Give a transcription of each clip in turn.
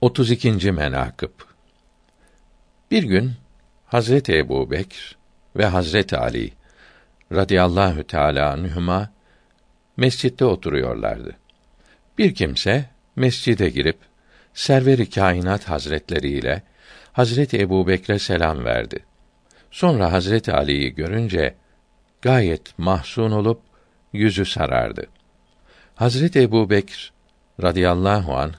32. menakıb Bir gün Hazreti Ebu Bekr ve Hazreti Ali radıyallahu teâlâ anhüma mescitte oturuyorlardı. Bir kimse mescide girip Serveri Kainat Hazretleri ile Hazreti Ebu Bekre selam verdi. Sonra Hazreti Ali'yi görünce gayet mahzun olup yüzü sarardı. Hazreti Ebu Bekr radıyallahu an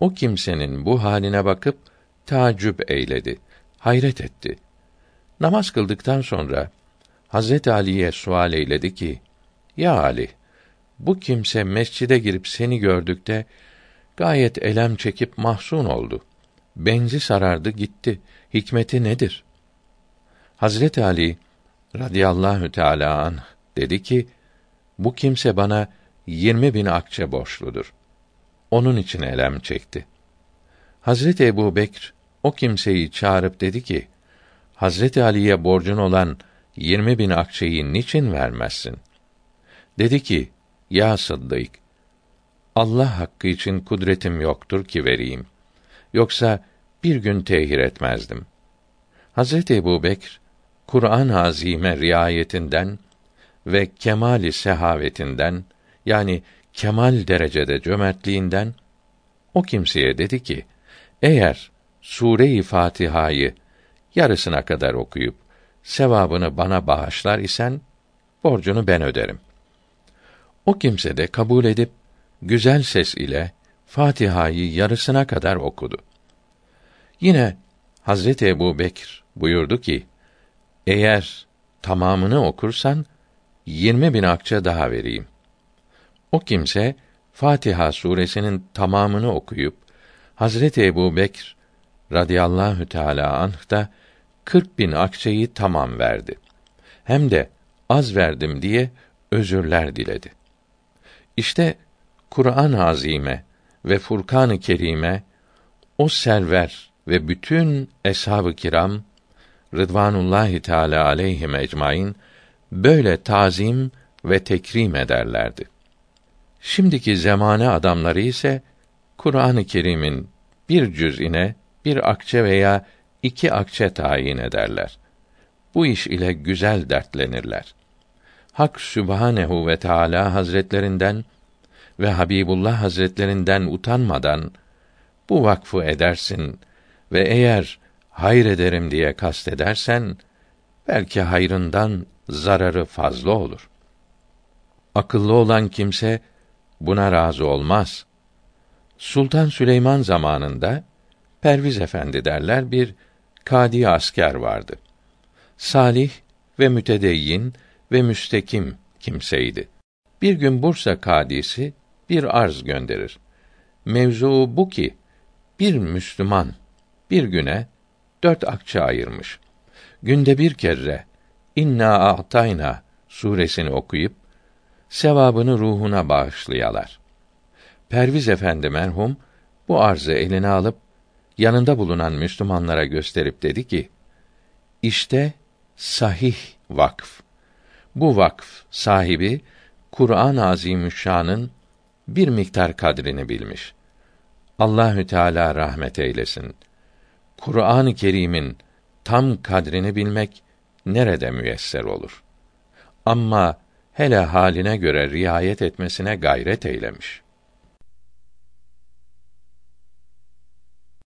o kimsenin bu haline bakıp tacip eyledi, hayret etti. Namaz kıldıktan sonra Hazreti Ali'ye sual eyledi ki: Ya Ali, bu kimse mescide girip seni gördükte gayet elem çekip mahzun oldu. Benzi sarardı gitti. Hikmeti nedir? Hazreti Ali radıyallahu teâlâ anh dedi ki, bu kimse bana yirmi bin akçe borçludur. Onun için elem çekti. Hazreti Ebu Bekr o kimseyi çağırıp dedi ki, Hazreti Ali'ye borcun olan yirmi bin akçeyi niçin vermezsin? Dedi ki, ya Sıddık, Allah hakkı için kudretim yoktur ki vereyim. Yoksa bir gün tehir etmezdim. Hazreti Ebu Bekr, Kur'an-ı Azîm'e riayetinden ve kemali sehavetinden yani kemal derecede cömertliğinden o kimseye dedi ki: Eğer Sure-i Fatiha'yı yarısına kadar okuyup sevabını bana bağışlar isen borcunu ben öderim. O kimse de kabul edip güzel ses ile Fatiha'yı yarısına kadar okudu. Yine Hazreti Ebu Bekr buyurdu ki, eğer tamamını okursan, yirmi bin akçe daha vereyim. O kimse, Fatiha suresinin tamamını okuyup, Hazreti Ebu Bekr radıyallahu teâlâ anh da, kırk bin akçeyi tamam verdi. Hem de az verdim diye özürler diledi. İşte Kur'an-ı Azime ve Furkan-ı Kerime o server ve bütün eshab-ı kiram Rıdvanullahi Teala aleyhim ecmaîn böyle tazim ve tekrim ederlerdi. Şimdiki zamane adamları ise Kur'an-ı Kerim'in bir cüz'ine bir akçe veya iki akçe tayin ederler. Bu iş ile güzel dertlenirler. Hak Sübhanehu ve Teala Hazretlerinden ve Habibullah Hazretlerinden utanmadan bu vakfı edersin ve eğer hayır ederim diye kastedersen belki hayrından zararı fazla olur. Akıllı olan kimse buna razı olmaz. Sultan Süleyman zamanında Perviz Efendi derler bir kadi asker vardı. Salih ve mütedeyyin ve müstekim kimseydi. Bir gün Bursa kadisi bir arz gönderir. Mevzu bu ki bir Müslüman bir güne dört akçe ayırmış. Günde bir kere İnna a'tayna suresini okuyup sevabını ruhuna bağışlayalar. Perviz Efendi merhum bu arzı eline alıp yanında bulunan Müslümanlara gösterip dedi ki: İşte sahih vakf. Bu vakf sahibi Kur'an-ı Azimüşşan'ın bir miktar kadrini bilmiş. Allahü Teala rahmet eylesin. Kur'an-ı Kerim'in tam kadrini bilmek nerede müyesser olur? Ama hele haline göre riayet etmesine gayret eylemiş.